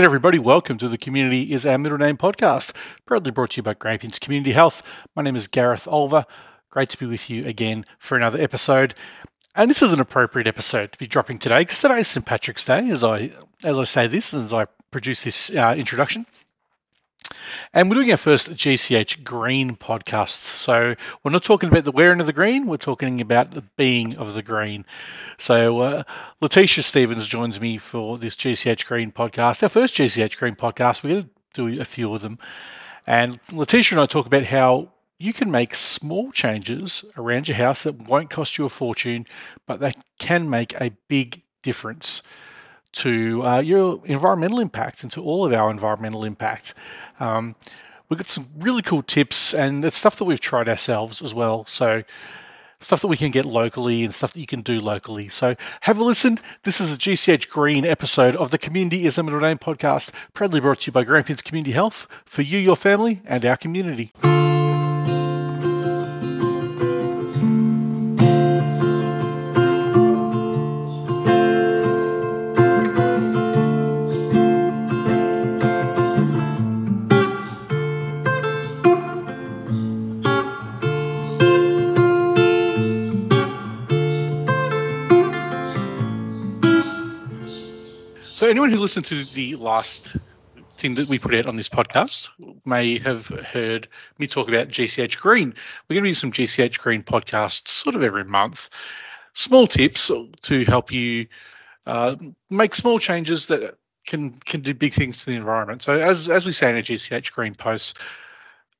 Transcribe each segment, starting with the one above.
Good everybody, welcome to the Community is Our Middle Name podcast, proudly brought to you by Grampians Community Health. My name is Gareth Olver. Great to be with you again for another episode. And this is an appropriate episode to be dropping today because today is St Patrick's Day, as I as I say this, as I produce this uh, introduction. And we're doing our first GCH Green podcast. So we're not talking about the wearing of the green, we're talking about the being of the green. So uh, Letesha Stephens joins me for this GCH Green podcast, our first GCH Green podcast. We're going to do a few of them. And Letesha and I talk about how you can make small changes around your house that won't cost you a fortune, but they can make a big difference to uh, your environmental impact and to all of our environmental impact. Um, we've got some really cool tips and it's stuff that we've tried ourselves as well. So, stuff that we can get locally and stuff that you can do locally. So, have a listen. This is a GCH Green episode of the Community is a Middle Name podcast, proudly brought to you by Grampians Community Health for you, your family, and our community. Anyone who listened to the last thing that we put out on this podcast may have heard me talk about GCH Green. We're going to do some GCH Green podcasts sort of every month. Small tips to help you uh, make small changes that can can do big things to the environment. So, as as we say in a GCH Green post,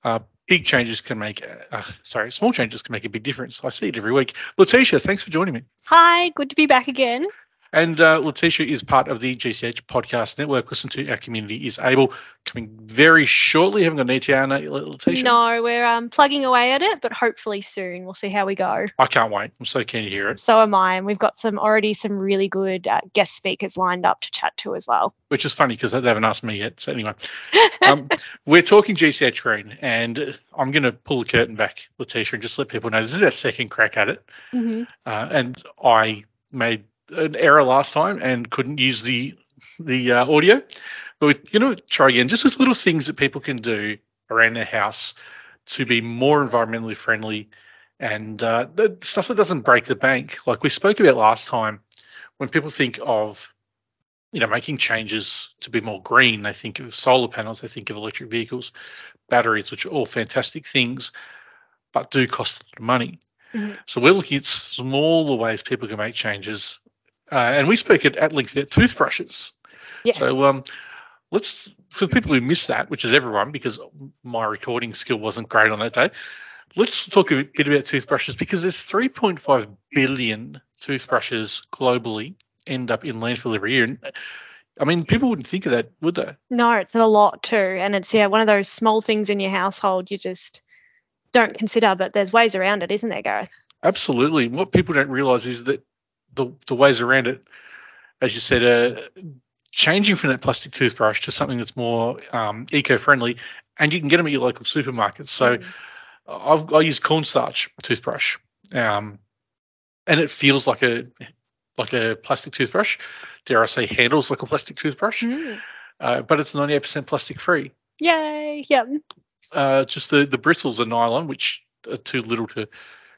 uh, big changes can make uh, sorry, small changes can make a big difference. I see it every week. Letesha, thanks for joining me. Hi, good to be back again. And uh, Letesha is part of the GCH podcast network. Listen to our community is able coming very shortly. Haven't got an ETA on it, Letesha? No, we're um, plugging away at it, but hopefully soon. We'll see how we go. I can't wait. I'm so keen to hear it. So am I. And we've got some already some really good uh, guest speakers lined up to chat to as well. Which is funny because they haven't asked me yet. So anyway, um, we're talking GCH Green, and I'm going to pull the curtain back, Letesha, and just let people know this is our second crack at it. Mm-hmm. Uh, and I made an error last time and couldn't use the the uh, audio. But we're going to try again, just with little things that people can do around their house to be more environmentally friendly and uh, the stuff that doesn't break the bank. Like we spoke about last time, when people think of you know making changes to be more green, they think of solar panels, they think of electric vehicles, batteries, which are all fantastic things, but do cost a lot of money. Mm-hmm. So we're looking at smaller ways people can make changes uh, and we spoke at, at length about toothbrushes. Yes. So um, let's for people who missed that, which is everyone, because my recording skill wasn't great on that day. Let's talk a bit about toothbrushes because there's 3.5 billion toothbrushes globally end up in landfill every year. And I mean, people wouldn't think of that, would they? No, it's a lot too. And it's yeah, one of those small things in your household you just don't consider, but there's ways around it, isn't there, Gareth? Absolutely. What people don't realize is that the, the ways around it, as you said, uh, changing from that plastic toothbrush to something that's more um, eco-friendly, and you can get them at your local supermarkets. So Mm. I've, I use cornstarch toothbrush, um, and it feels like a like a plastic toothbrush. Dare I say, handles like a plastic toothbrush, Mm. uh, but it's ninety eight percent plastic free. Yay! Yep. Uh, just the the bristles are nylon, which are too little to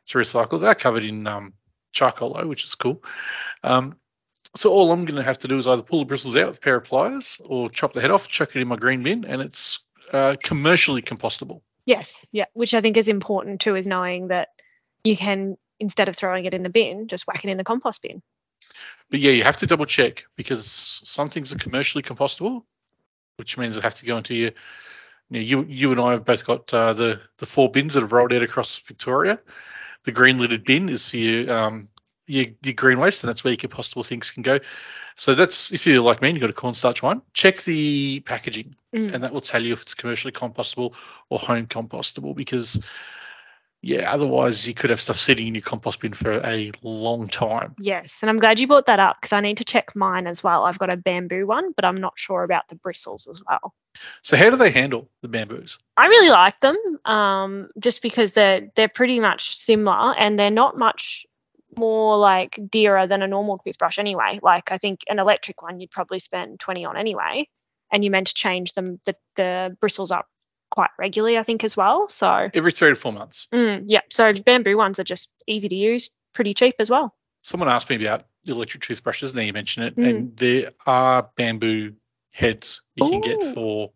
to recycle. They're covered in um, charcoal, which is cool. Um, so all I'm going to have to do is either pull the bristles out with a pair of pliers or chop the head off, chuck it in my green bin, and it's uh, commercially compostable. Yes. Yeah. Which I think is important too, is knowing that you can instead of throwing it in the bin, just whack it in the compost bin. But yeah, you have to double check because some things are commercially compostable, which means they have to go into your. You, know, you, you and I have both got uh, the the four bins that have rolled out across Victoria. The green lidded bin is for your um, your, your green waste, and that's where your compostable things can go. So that's if you're like me, and you've got a cornstarch one. Check the packaging, Mm. and that will tell you if it's commercially compostable or home compostable. Because yeah, otherwise you could have stuff sitting in your compost bin for a long time. Yes, and I'm glad you brought that up because I need to check mine as well. I've got a bamboo one, but I'm not sure about the bristles as well. So how do they handle the bamboos? I really like them, um, just because they're they're pretty much similar and they're not much more like dearer than a normal toothbrush anyway. Like I think an electric one you'd probably spend twenty on anyway, and you're meant to change them the, the bristles up quite regularly, I think, as well. So Every three to four months. mm, yeah, so bamboo ones are just easy to use, pretty cheap as well. Someone asked me about electric toothbrushes. Now you mention it, Mm. and there are bamboo heads you can get for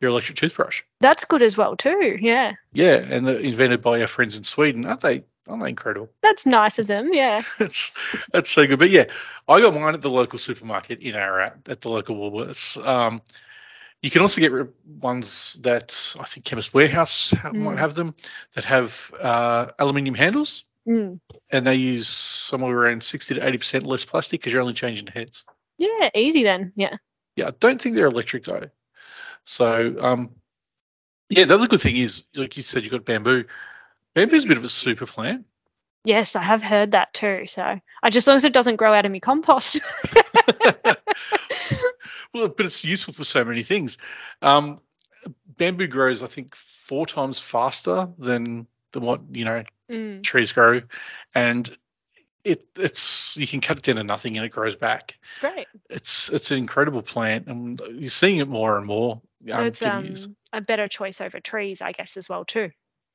your electric toothbrush. That's good as well too. Yeah, Yeah, and they're invented by our friends in Sweden. Aren't they? Aren't they incredible? that's nice of them. Yeah. That's that's so good. But yeah, I got mine at the local supermarket in Ararat at the local Woolworths. Um, you can also get ones that I think Chemist Warehouse ha- might Mm. have them that have uh, aluminium handles, Mm. and they use somewhere around sixty to eighty percent less plastic because you're only changing the heads. Yeah, easy then. Yeah. Yeah, I don't think they're electric though. So um, yeah, the other good thing is, like you said, you've got bamboo. Bamboo's a bit of a super plant. Yes, I have heard that too. So I just as long as it doesn't grow out of my compost. well, but it's useful for so many things. Um, bamboo grows, I think, four times faster than than what you know Mm. trees grow, and it it's you can cut it down to nothing and it grows back. Great. It's it's an incredible plant, and you're seeing it more and more. So um, it's um, a better choice over trees, I guess, as well too.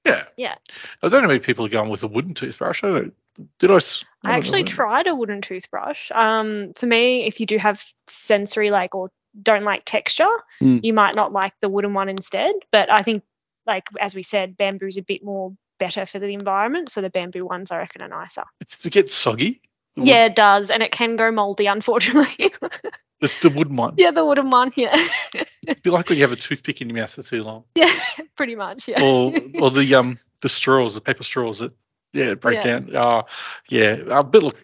Yeah, yeah. I don't know if people are going with a wooden toothbrush. I don't. Did I? s- I don't actually know. tried a wooden toothbrush. Um, for me, if you do have sensory like or don't like texture, Mm. you might not like the wooden one instead. But I think, like as we said, bamboo's a bit more better for the environment. So the bamboo ones, I reckon, are nicer. It's to get soggy. Yeah, it does, and it can go moldy, unfortunately. the, the wooden one. yeah, the wooden one. Yeah, It'd be like when you have a toothpick in your mouth for too long. yeah, pretty much. Yeah. or or the um the straws, the paper straws that yeah break Yeah. down. Oh yeah, a bit look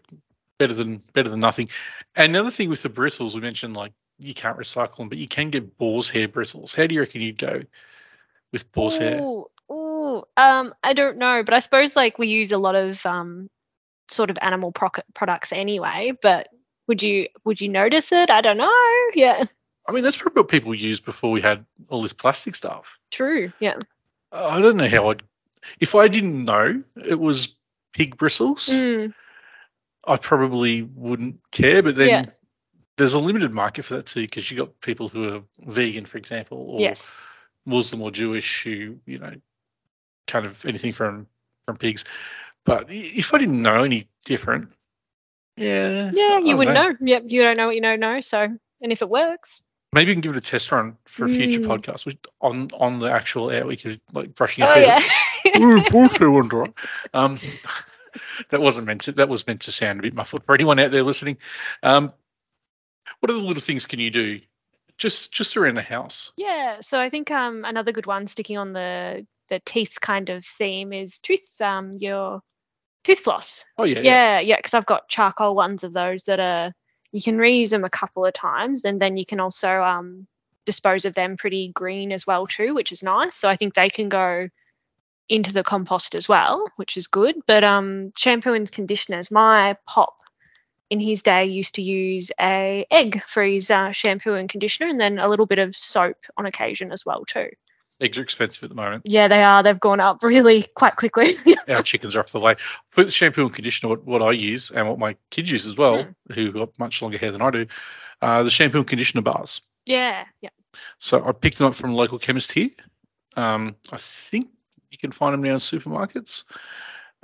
better than better than nothing. And the other thing with the bristles, we mentioned like you can't recycle them, but you can get boar's hair bristles. How do you reckon you'd go with boar's hair? Ooh, ooh, um, I don't know, but I suppose like we use a lot of um, sort of animal proc- products anyway. But would you would you notice it? I don't know. Yeah, I mean, that's probably what people used before we had all this plastic stuff. true. Yeah. I don't know how I'd if I didn't know it was pig bristles. Mm, I probably wouldn't care. But then Yeah. there's a limited market for that too, because you've got people who are vegan, for example, or yes. Muslim or Jewish who you know kind of anything from from pigs. But if I didn't know any different, yeah, Yeah, you wouldn't know. Yep, you don't know what you don't know. So, and if it works, Maybe you can give it a test run for a future Mm. podcast which, on on the actual air. We could like brushing your oh teeth. yeah. Ooh, poor Wonder. Um, that wasn't meant to. That was meant to sound a bit muffled for anyone out there listening. Um, what other little things can you do, just just around the house? Yeah, so I think um another good one sticking on the the teeth kind of theme is tooth um your tooth floss. Oh yeah, Yeah, yeah, because I've got charcoal ones of those that are you can reuse them a couple of times, and then you can also um dispose of them pretty green as well too, which is nice. So I think they can go into the compost as well, which is good. But um shampoo and conditioners, my pop in his day used to use a egg for his uh, shampoo and conditioner, and then a little bit of soap on occasion as well too. Eggs are expensive at the moment. Yeah, they are. They've gone up really quite quickly. Our chickens are off the way. Put the shampoo and conditioner, what, what I use and what my kids use as well, who got much longer hair than I do, uh, the shampoo and conditioner bars. yeah, yeah. So I picked them up from a local chemist here. Um, I think you can find them now in supermarkets.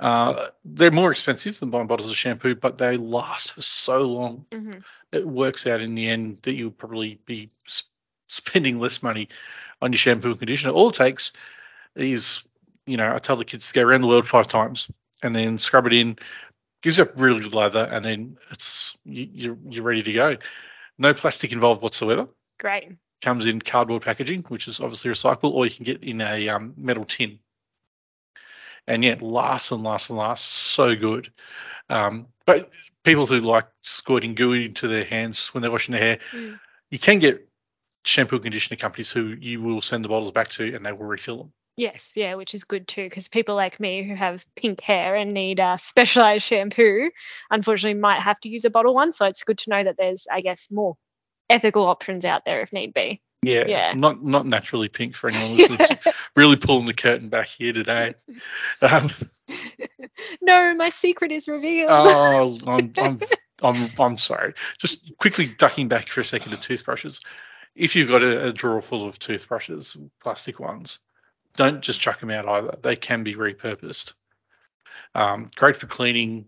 Uh, they're more expensive than buying bottles of shampoo, but they last for so long. Mm-hmm. It works out in the end that you'll probably be spending less money on your shampoo and conditioner. All it takes is, you know, I tell the kids to go around the world five times and then scrub it in, gives you a really good lather, and then it's you, you're you're ready to go. No plastic involved whatsoever Great. comes in cardboard packaging, which is obviously recyclable, or you can get in a um, metal tin. And yet, lasts and lasts and lasts so good. Um, but people who like squirting goo into their hands when they're washing their hair, Mm. you can get shampoo and conditioner companies who you will send the bottles back to and they will refill them. Yes, yeah, which is good too, because people like me who have pink hair and need uh, specialized shampoo, unfortunately, might have to use a bottle one. So it's good to know that there's, I guess, more ethical options out there if need be. Yeah, Yeah. not not naturally pink for anyone listening. really pulling the curtain back here today. Um, no, my secret is revealed. Oh, I'm, I'm, I'm, I'm sorry. Just quickly ducking back for a second to toothbrushes. If you've got a, a drawer full of toothbrushes, plastic ones, don't just chuck them out either. They can be repurposed. Um, great for cleaning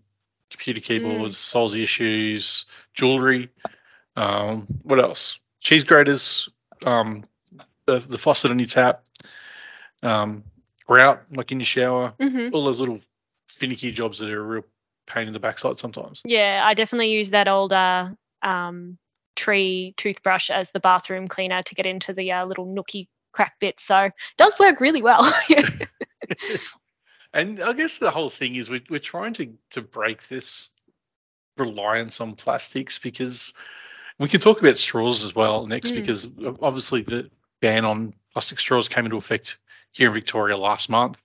computer keyboards, of your shoes, jewelry. Um, what else? Cheese graters, um, the, the faucet on your tap, um, grout like in your shower, hmm all those little finicky jobs that are a real pain in the backside sometimes. Yeah, I definitely use that old uh, um, tree toothbrush as the bathroom cleaner to get into the uh, little nookie crack bits. So it does work really well. And I guess the whole thing is we're, we're trying to, to break this reliance on plastics because we can talk about straws as well next Mm. because obviously the ban on plastic straws came into effect here in Victoria last month.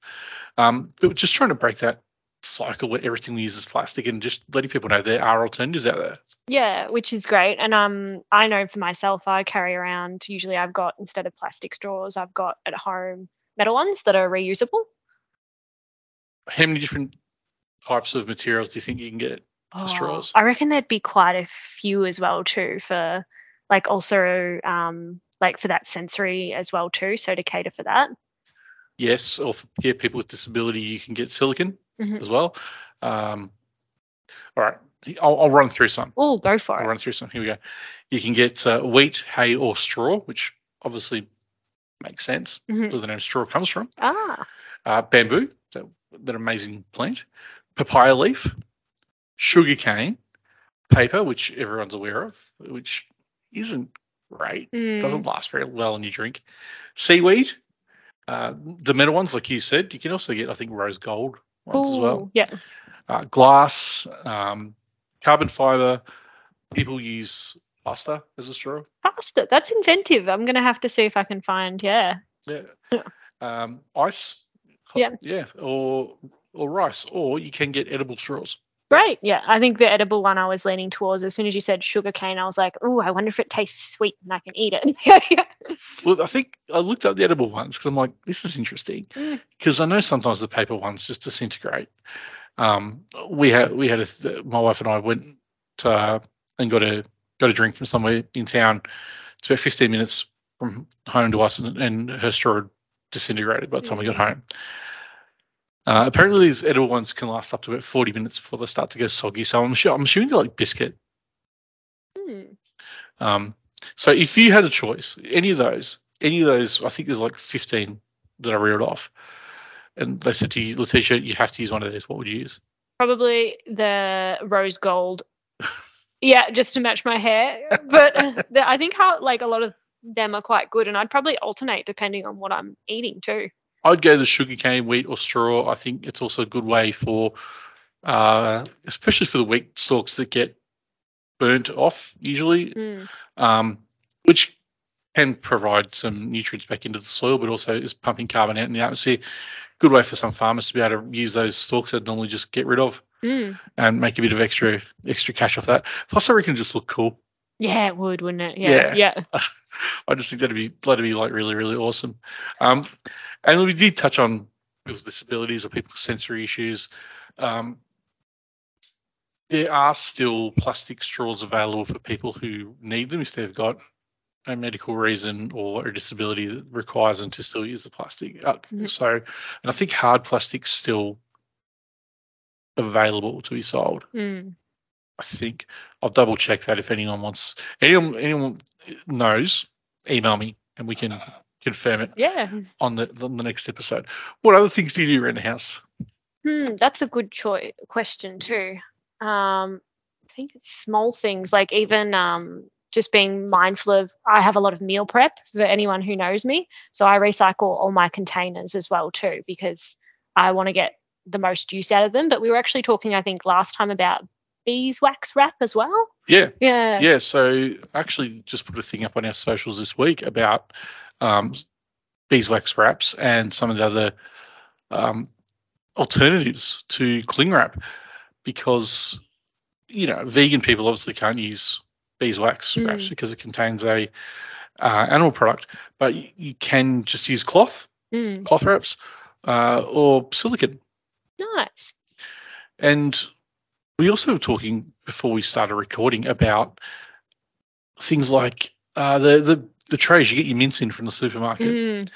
Um, but we're just trying to break that cycle where everything we use is plastic and just letting people know there are alternatives out there. yeah, which is great. And um, I know for myself, I carry around. Usually, I've got instead of plastic straws, I've got at home metal ones that are reusable. How many different types of materials do you think you can get? For straws? Oh, I reckon there'd be quite a few as well too for like also um like for that sensory as well too. So to cater for that. Yes, or for yeah, people with disability, you can get silicon Mhm. as well. Um, all right, I'll, I'll run through some. Oh, go for I'll it. run through some. Here we go. You can get uh, wheat, hay, or straw, which obviously makes sense Mhm. where the name straw comes from. Ah, Uh, bamboo, that, that amazing plant. Papaya leaf, sugar cane, paper, which everyone's aware of, which isn't great mm, doesn't last very well in your drink. Seaweed, uh, the metal ones, like you said, you can also get, I think, rose gold ones as well. Yeah. Uh, glass, um, carbon fiber. People use pasta as a straw. Pasta. That's inventive. I'm gonna have to see if I can find. Yeah. Yeah. Yeah. Um, ice. Yeah. Yeah. Or or rice, or you can get edible straws. Great. Yeah. I think the edible one I was leaning towards. As soon as you said sugar cane, I was like, oh, I wonder if it tastes sweet and I can eat it. Well, I think I looked up the edible ones because I'm like, this is interesting. Mm. Because I know sometimes the paper ones just disintegrate. Um, we had we had a my wife and I went to, and got a got a drink from somewhere in town. It's about 15 minutes from home to us, and, and her straw disintegrated by the time we got home. Uh, apparently, these edible ones can last up to about 40 minutes before they start to go soggy. So I'm sure I'm assuming they're like biscuit. Hmm. Um, so if you had a choice, any of those, any of those, I think there's like 15 that I reeled off, and they said to you, Letesha, you have to use one of these. What would you use? Probably the rose gold. yeah, just to match my hair. But the, I think how like a lot of them are quite good, and I'd probably alternate depending on what I'm eating too. I'd go the sugarcane, wheat, or straw. I think it's also a good way for, uh, especially for the wheat stalks that get burnt off usually, Mm. um, which can provide some nutrients back into the soil, but also is pumping carbon out in the atmosphere. Good way for some farmers to be able to use those stalks that normally just get rid of Mm. and make a bit of extra extra cash off that. Plus, I reckon just look cool. Yeah, it would, wouldn't it? Yeah, yeah. I just think that'd be that'd be like really really awesome. Um, and we did touch on people's disabilities or people's sensory issues. Um, there are still plastic straws available for people who need them if they've got a medical reason or a disability that requires them to still use the plastic. Uh, Mhm. So, and I think hard plastic's still available to be sold. Mm. I think I'll double check that if anyone wants anyone anyone knows, email me and we can confirm it Yeah. on the on the next episode. What other things do you do around the house? Hmm, that's a good choice question too. Um, I think it's small things like even um, just being mindful of. I have a lot of meal prep for anyone who knows me, so I recycle all my containers as well too because I want to get the most use out of them. But we were actually talking, I think, last time about beeswax wrap as well. Yeah, Yeah. yeah. So actually, just put a thing up on our socials this week about um, beeswax wraps and some of the other um, alternatives to cling wrap because you know vegan people obviously can't use beeswax wraps Mm. because it contains a uh, animal product, but you, you can just use cloth Mm, cloth wraps uh, or silicon. nice. And we also were talking before we started recording about things like uh, the the the trays you get your mints in from the supermarket. Mm,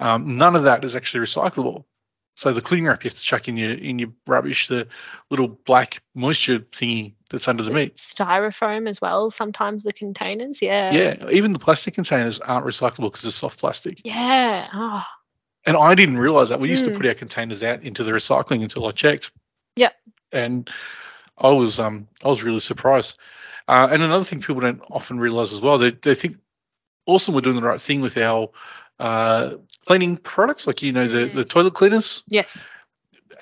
Um, none of that is actually recyclable. So the cling wrap you have to chuck in your in your rubbish, the little black moisture thingy that's under the meat. styrofoam as well. Sometimes the containers. Yeah. Yeah, even the plastic containers aren't recyclable because it's soft plastic. Yeah. Oh, And I didn't realize that. We used to Mm. put our containers out into the recycling until I checked. Yep. And I was um I was really surprised. Uh, and another thing people don't often realize as well, they they think also we're doing the right thing with our uh, cleaning products, like you know the Mm. the toilet cleaners, yes.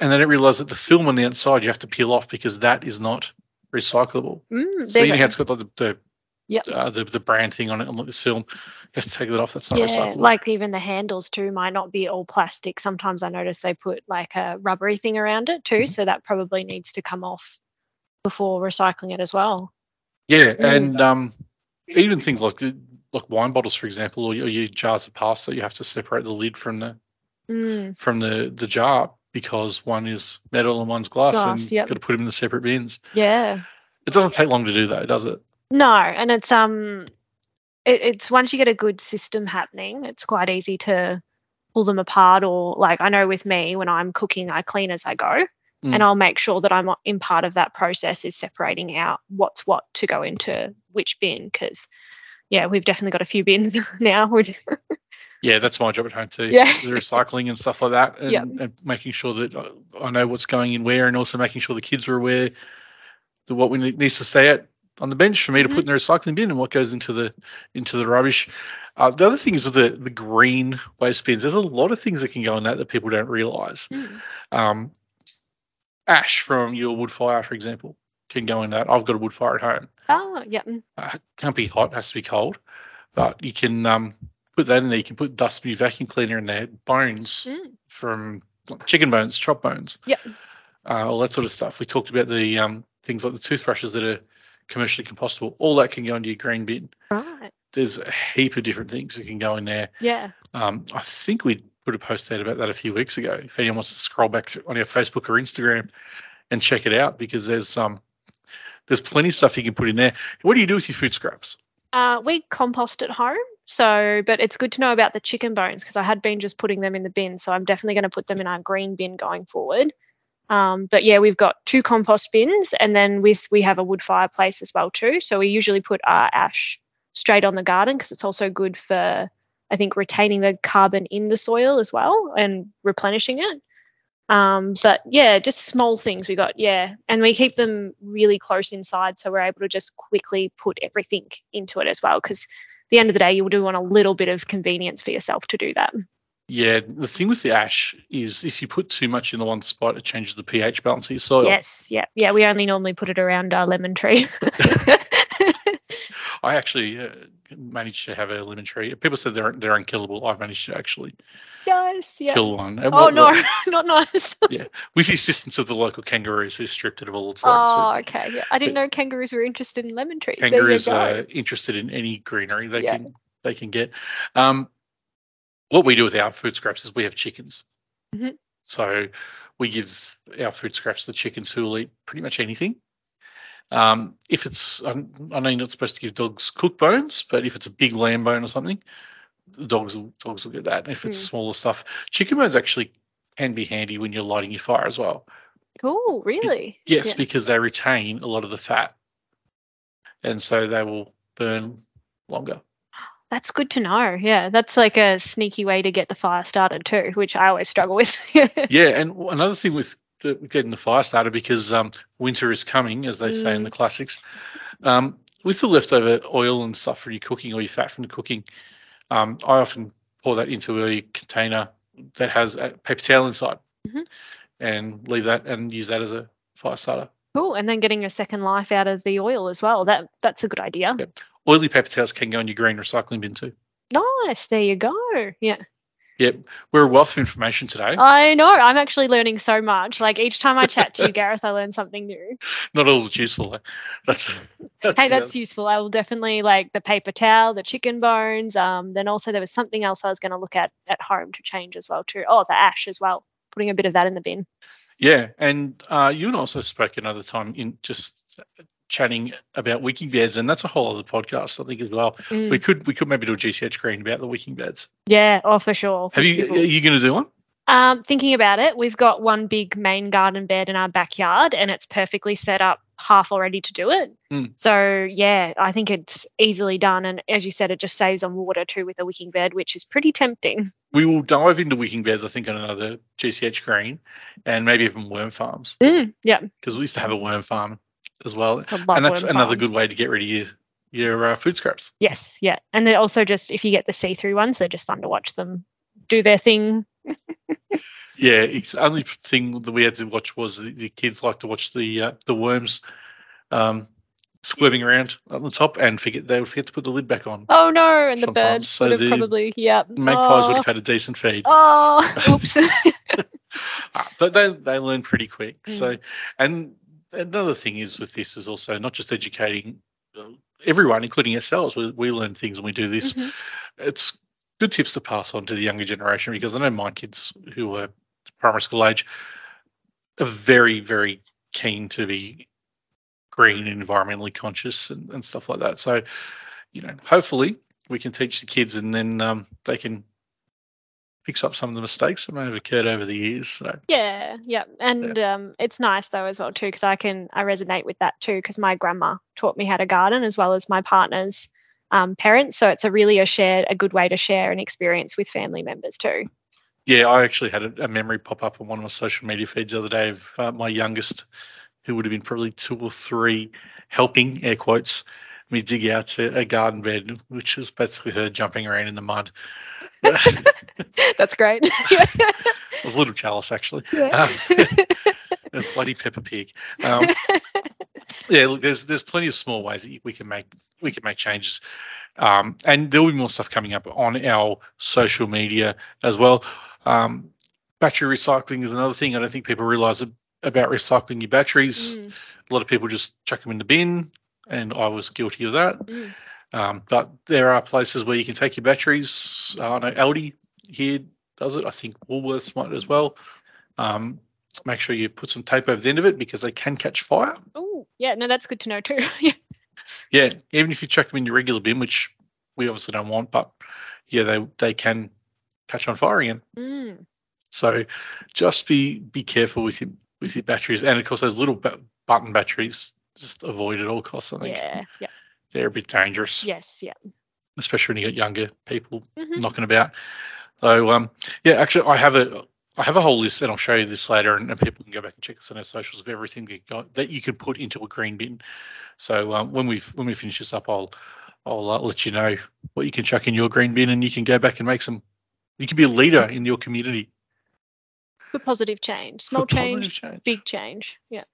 and they don't realize that the film on the outside you have to peel off because that is not recyclable. Mm, So you know how it's got like the the, Yep. uh, the the brand thing on it on like this film. You have to take that off. That's not yeah, recyclable. like even the handles too might not be all plastic. Sometimes I notice they put like a rubbery thing around it too, Mhm. so that probably needs to come off before recycling it as well. Yeah, Mm. and um, even things like like wine bottles, for example, or your, your jars of pasta, you have to separate the lid from the Mm, from the the jar because one is metal and one's glass, Glass, and yep. got to put them in the separate bins. yeah. It doesn't take long to do that, does it? No, and it's um, it, it's once you get a good system happening, it's quite easy to pull them apart. Or like I know with me, when I'm cooking, I clean as I go, Mm. and I'll make sure that I'm in part of that process is separating out what's what to go into which bin. Because yeah, we've definitely got a few bins now. Yeah, that's my job at home too. Yeah. the recycling and stuff like that, and, Yep. and making sure that I- I know what's going in where, and also making sure the kids are aware that what we need, needs to stay at on the bench for me to put in the recycling bin, and what goes into the into the rubbish. Uh, the other thing is the the green waste bins. There's a lot of things that can go in that that people don't realise. Mm. Um, ash from your wood fire, for example, can go in that. I've got a wood fire at home. Oh, yeah. mm, Uh, can't be hot, has to be cold. But you can um, put that in there. You can put dust view vacuum cleaner in there. Bones Mm. from chicken bones, chop bones, Yep. uh, all that sort of stuff. We talked about the um, things like the toothbrushes that are commercially compostable. All that can go into your green bin. Right. There's a heap of different things that can go in there. Yeah. Um, I think we put a post out about that a few weeks ago. If anyone wants to scroll back on our Facebook or Instagram and check it out, because there's um there's plenty of stuff you can put in there. What do you do with your food scraps? Uh, we compost at home. So, but it's good to know about the chicken bones because I had been just putting them in the bin. So I'm definitely going to put them in our green bin going forward. Um, but yeah, we've got two compost bins, and then with we have a wood fireplace as well too. So we usually put our ash straight on the garden because it's also good for I think retaining the carbon in the soil as well and replenishing it. Um, but yeah, just small things we got, yeah. And we keep them really close inside so we're able to just quickly put everything into it as well. Because at the end of the day, you do want a little bit of convenience for yourself to do that. Yeah, the thing with the ash is if you put too much in the one spot, it changes the pH balance of your soil. Yes, yeah, yeah. We only normally put it around our lemon tree. I actually uh, managed to have a lemon tree. People said they're they're unkillable. I've managed to actually yes, yeah. kill one. And Oh what- no, what- not nice. yeah, with the assistance of the local kangaroos who stripped it of all its legs. Oh, So okay. Yeah. I didn't know kangaroos were interested in lemon trees. kangaroos there you go. are interested in any greenery they Yeah. can they can get. Um, what we do with our food scraps is we have chickens. Mhm. So we give our food scraps to the chickens who will eat pretty much anything. Um, if it's, I know you're not supposed to give dogs cooked bones, but if it's a big lamb bone or something, the dogs will dogs will get that. If it's Mm. smaller stuff, chicken bones actually can be handy when you're lighting your fire as well. Cool, really? Yes, Yeah. because they retain a lot of the fat, and so they will burn longer. That's good to know. Yeah, that's like a sneaky way to get the fire started too, which I always struggle with. Yeah, and another thing with getting the fire started because um, winter is coming, as they say in the classics. Um, with the leftover oil and stuff from your cooking or your fat from the cooking, um, I often pour that into a container that has a paper towel inside, Mhm. and leave that and use that as a fire starter. cool. And then getting a second life out of the oil as well. That that's a good idea. Yep. Oily paper towels can go in your green recycling bin too. Nice. There you go. Yeah. Yep, we're a wealth of information today. I know. I'm actually learning so much. Like each time I chat to you, Gareth, I learn something new. Not all that's useful. though. That's, that's Hey, that's useful. I will definitely like the paper towel, the chicken bones. Um, then also there was something else I was going to look at at home to change as well too. Oh, the ash as well. Putting a bit of that in the bin. Yeah, and uh, you and I also spoke another time in just chatting about wicking beds, and that's a whole other podcast, I think, as well. Mm. We could we could maybe do a GCH green about the wicking beds. Yeah, oh for sure. Have you? Are you going to do one? Um, thinking about it, we've got one big main garden bed in our backyard, and it's perfectly set up, half already to do it. Mm. So yeah, I think it's easily done, and as you said, it just saves on water too with a wicking bed, which is pretty tempting. We will dive into wicking beds, I think, on another GCH green, and maybe even worm farms Mm, yeah, because we used to have a worm farm as well, and that's another good way to get rid of your your uh, food scraps. Yes, yeah, and they're also just if you get the see-through ones, they're just fun to watch them do their thing. Yeah, it's the only thing that we had to watch was the, the kids like to watch the uh, the worms um, squirming around on the top and forget they would forget to put the lid back on. Oh no, and the Sometimes, birds so would have the probably yeah. Magpies would oh, have had a decent feed. oh, oops. Uh, but they they learn pretty quick. Mm. So, and another thing is with this is also not just educating uh, everyone, including ourselves. We, we learn things when we do this. Mhm. It's good tips to pass on to the younger generation because I know my kids who are primary school age are very very keen to be green and environmentally conscious and, and stuff like that. So, you know, hopefully we can teach the kids and then um, they can fix up some of the mistakes that may have occurred over the years. So. Yeah, yeah, and um, it's nice though as well too because I can I resonate with that too because my grandma taught me how to garden as well as my partner's um, parents, so it's a really a shared a good way to share an experience with family members too. Yeah, I actually had a, a memory pop up on one of my social media feeds the other day of uh, my youngest, who would have been probably two or three, helping air quotes me dig out a, a garden bed, which was basically her jumping around in the mud. That's great. a little jealous actually. Yeah. a bloody Peppa Pig. Um, yeah, look, there's there's plenty of small ways that we can make we can make changes, um, and there will be more stuff coming up on our social media as well. Um, battery recycling is another thing. I don't think people realise about recycling your batteries. Mm, A lot of people just chuck them in the bin, and I was guilty of that. mm. Um, but there are places where you can take your batteries. Uh, I know Aldi here does it. I think Woolworths might as well. Um, make sure you put some tape over the end of it because they can catch fire. Oh, yeah, no, that's good to know too. yeah. Yeah, even if you chuck them in your regular bin, which we obviously don't want, but yeah, they they can catch on fire again. Mm, So just be be careful with your with your batteries, and of course those little ba- button batteries. Just avoid at all costs. I think yeah, yeah, they're a bit dangerous. yes, yeah. especially when you got younger people Mhm. knocking about. So um, yeah, actually, I have a I have a whole list, and I'll show you this later, and, and people can go back and check us on our socials of everything that, got, that you can put into a green bin. So um, when we when we finish this up, I'll I'll uh, let you know what you can chuck in your green bin, and you can go back and make some. You can be a leader in your community. For positive change, small change, change. big change. Yeah,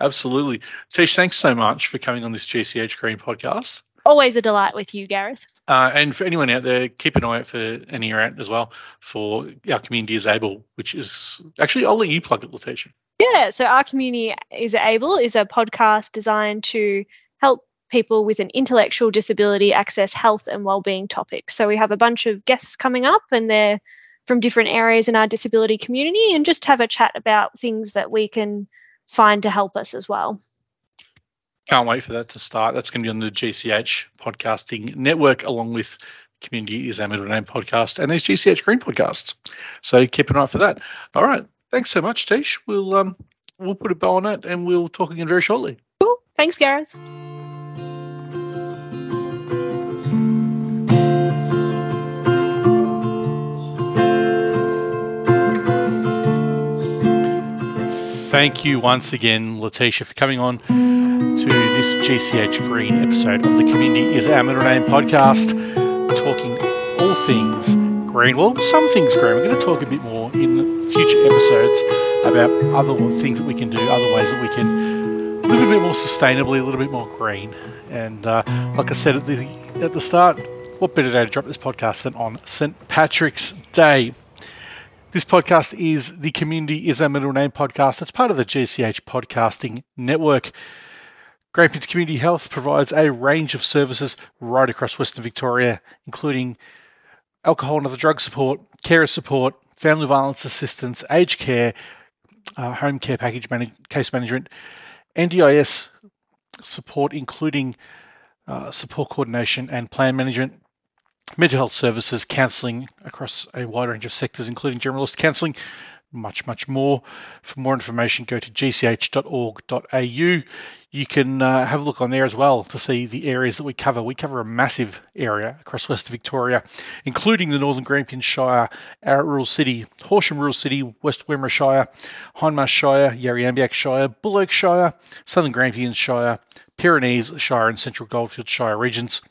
Absolutely, Tish. Thanks so much for coming on this GCH Green podcast. always a delight with you, Gareth. Uh, and for anyone out there, keep an eye out for an ear out as well for our community is able, which is actually I'll let you plug it, Letesha. Yeah, so our community is able is a podcast designed to help people with an intellectual disability access health and well-being topics. So we have a bunch of guests coming up and they're from different areas in our disability community and just have a chat about things that we can find to help us as well. Can't wait for that to start. That's going to be on the GCH podcasting network, along with Community is Our Middle Name podcast and these GCH Green podcasts. So keep an eye for that. All right. Thanks so much, Tish. We'll um we'll put a bow on it and we'll talk again very shortly. Cool. Thanks, Gareth. Thank you once again, Letesha, for coming on to this GCH Green episode of the Community is Our Middle Name podcast, talking all things green. Well, some things green. We're going to talk a bit more in future episodes about other things that we can do, other ways that we can live a bit more sustainably, a little bit more green. And uh, like I said at the at the start, what better day to drop this podcast than on St. Patrick's Day? This podcast is the Community is Our Middle Name podcast. It's part of the GCH Podcasting Network. Grampians Community Health provides a range of services right across Western Victoria, including alcohol and other drug support, carer support, family violence assistance, aged care, uh, home care package manage- case management, NDIS support, including uh, support coordination and plan management, mental health services, counselling across a wide range of sectors, including generalist counselling, much, much more. For more information, go to gch.org.au. You can uh, have a look on there as well to see the areas that we cover. We cover a massive area across Western Victoria, including the Northern Grampians Shire, Ararat Rural City, Horsham Rural City, West Wimmera Shire, Hindmarsh Shire, Yarriambiack Shire, Buloke Shire, Southern Grampians Shire, Pyrenees Shire, and Central Goldfield Shire regions.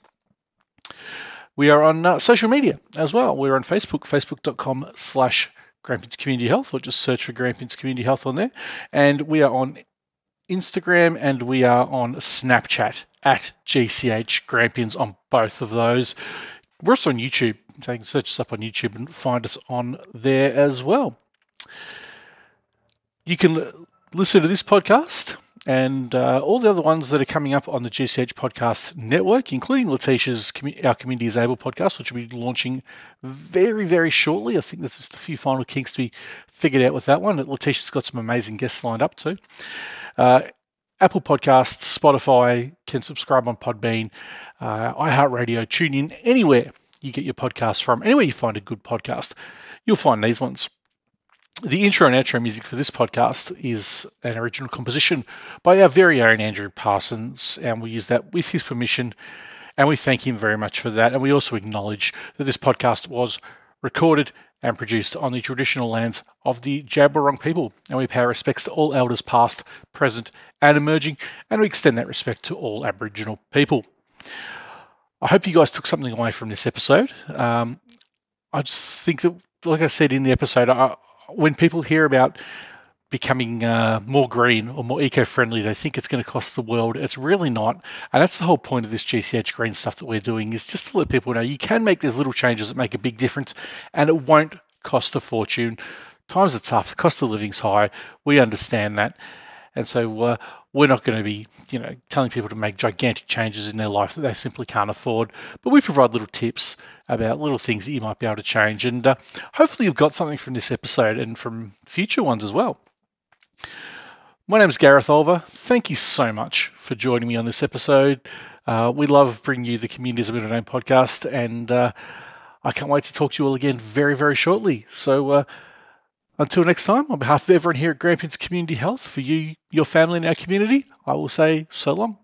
We are on uh, social media as well. We're on Facebook, facebook.com slash Grampians Community Health, or just search for Grampians Community Health on there. And we are on Instagram and we are on Snapchat at GCH Grampians on both of those. We're also on YouTube, so you can search us up on YouTube and find us on there as well. You can listen to this podcast and uh, all the other ones that are coming up on the GCH podcast network, including Letesha's Our Community is Able podcast, which will be launching very, very shortly. I think there's just a few final kinks to be figured out with that one. Letesha's got some amazing guests lined up too. Uh, Apple Podcasts, Spotify, can subscribe on Podbean, uh, iHeartRadio, tune in anywhere you get your podcasts from, anywhere you find a good podcast, you'll find these ones. The intro and outro music for this podcast is an original composition by our very own Andrew Parsons, and we use that with his permission, and we thank him very much for that. And we also acknowledge that this podcast was recorded and produced on the traditional lands of the Djab Wurrung people, and we pay our respects to all elders past, present, and emerging, and we extend that respect to all Aboriginal people. I hope you guys took something away from this episode. Um, I just think that, like I said in the episode, I, when people hear about becoming uh, more green or more eco-friendly, they think it's going to cost the world. It's really not, and that's the whole point of this GCH green stuff that we're doing is just to let people know you can make these little changes that make a big difference, and it won't cost a fortune. Times are tough, the cost of living's high. We understand that, and so uh, we're not going to be, you know, telling people to make gigantic changes in their life that they simply can't afford. But we provide little tips about little things that you might be able to change. And uh, hopefully, you've got something from this episode and from future ones as well. My name is Gareth Olver. Thank you so much for joining me on this episode. Uh, we love bringing you the Communities of Middle Name podcast, and uh, I can't wait to talk to you all again very, very shortly. So, uh, until next time, on behalf of everyone here at Grampians Community Health, for you, your family, and our community, I will say so long.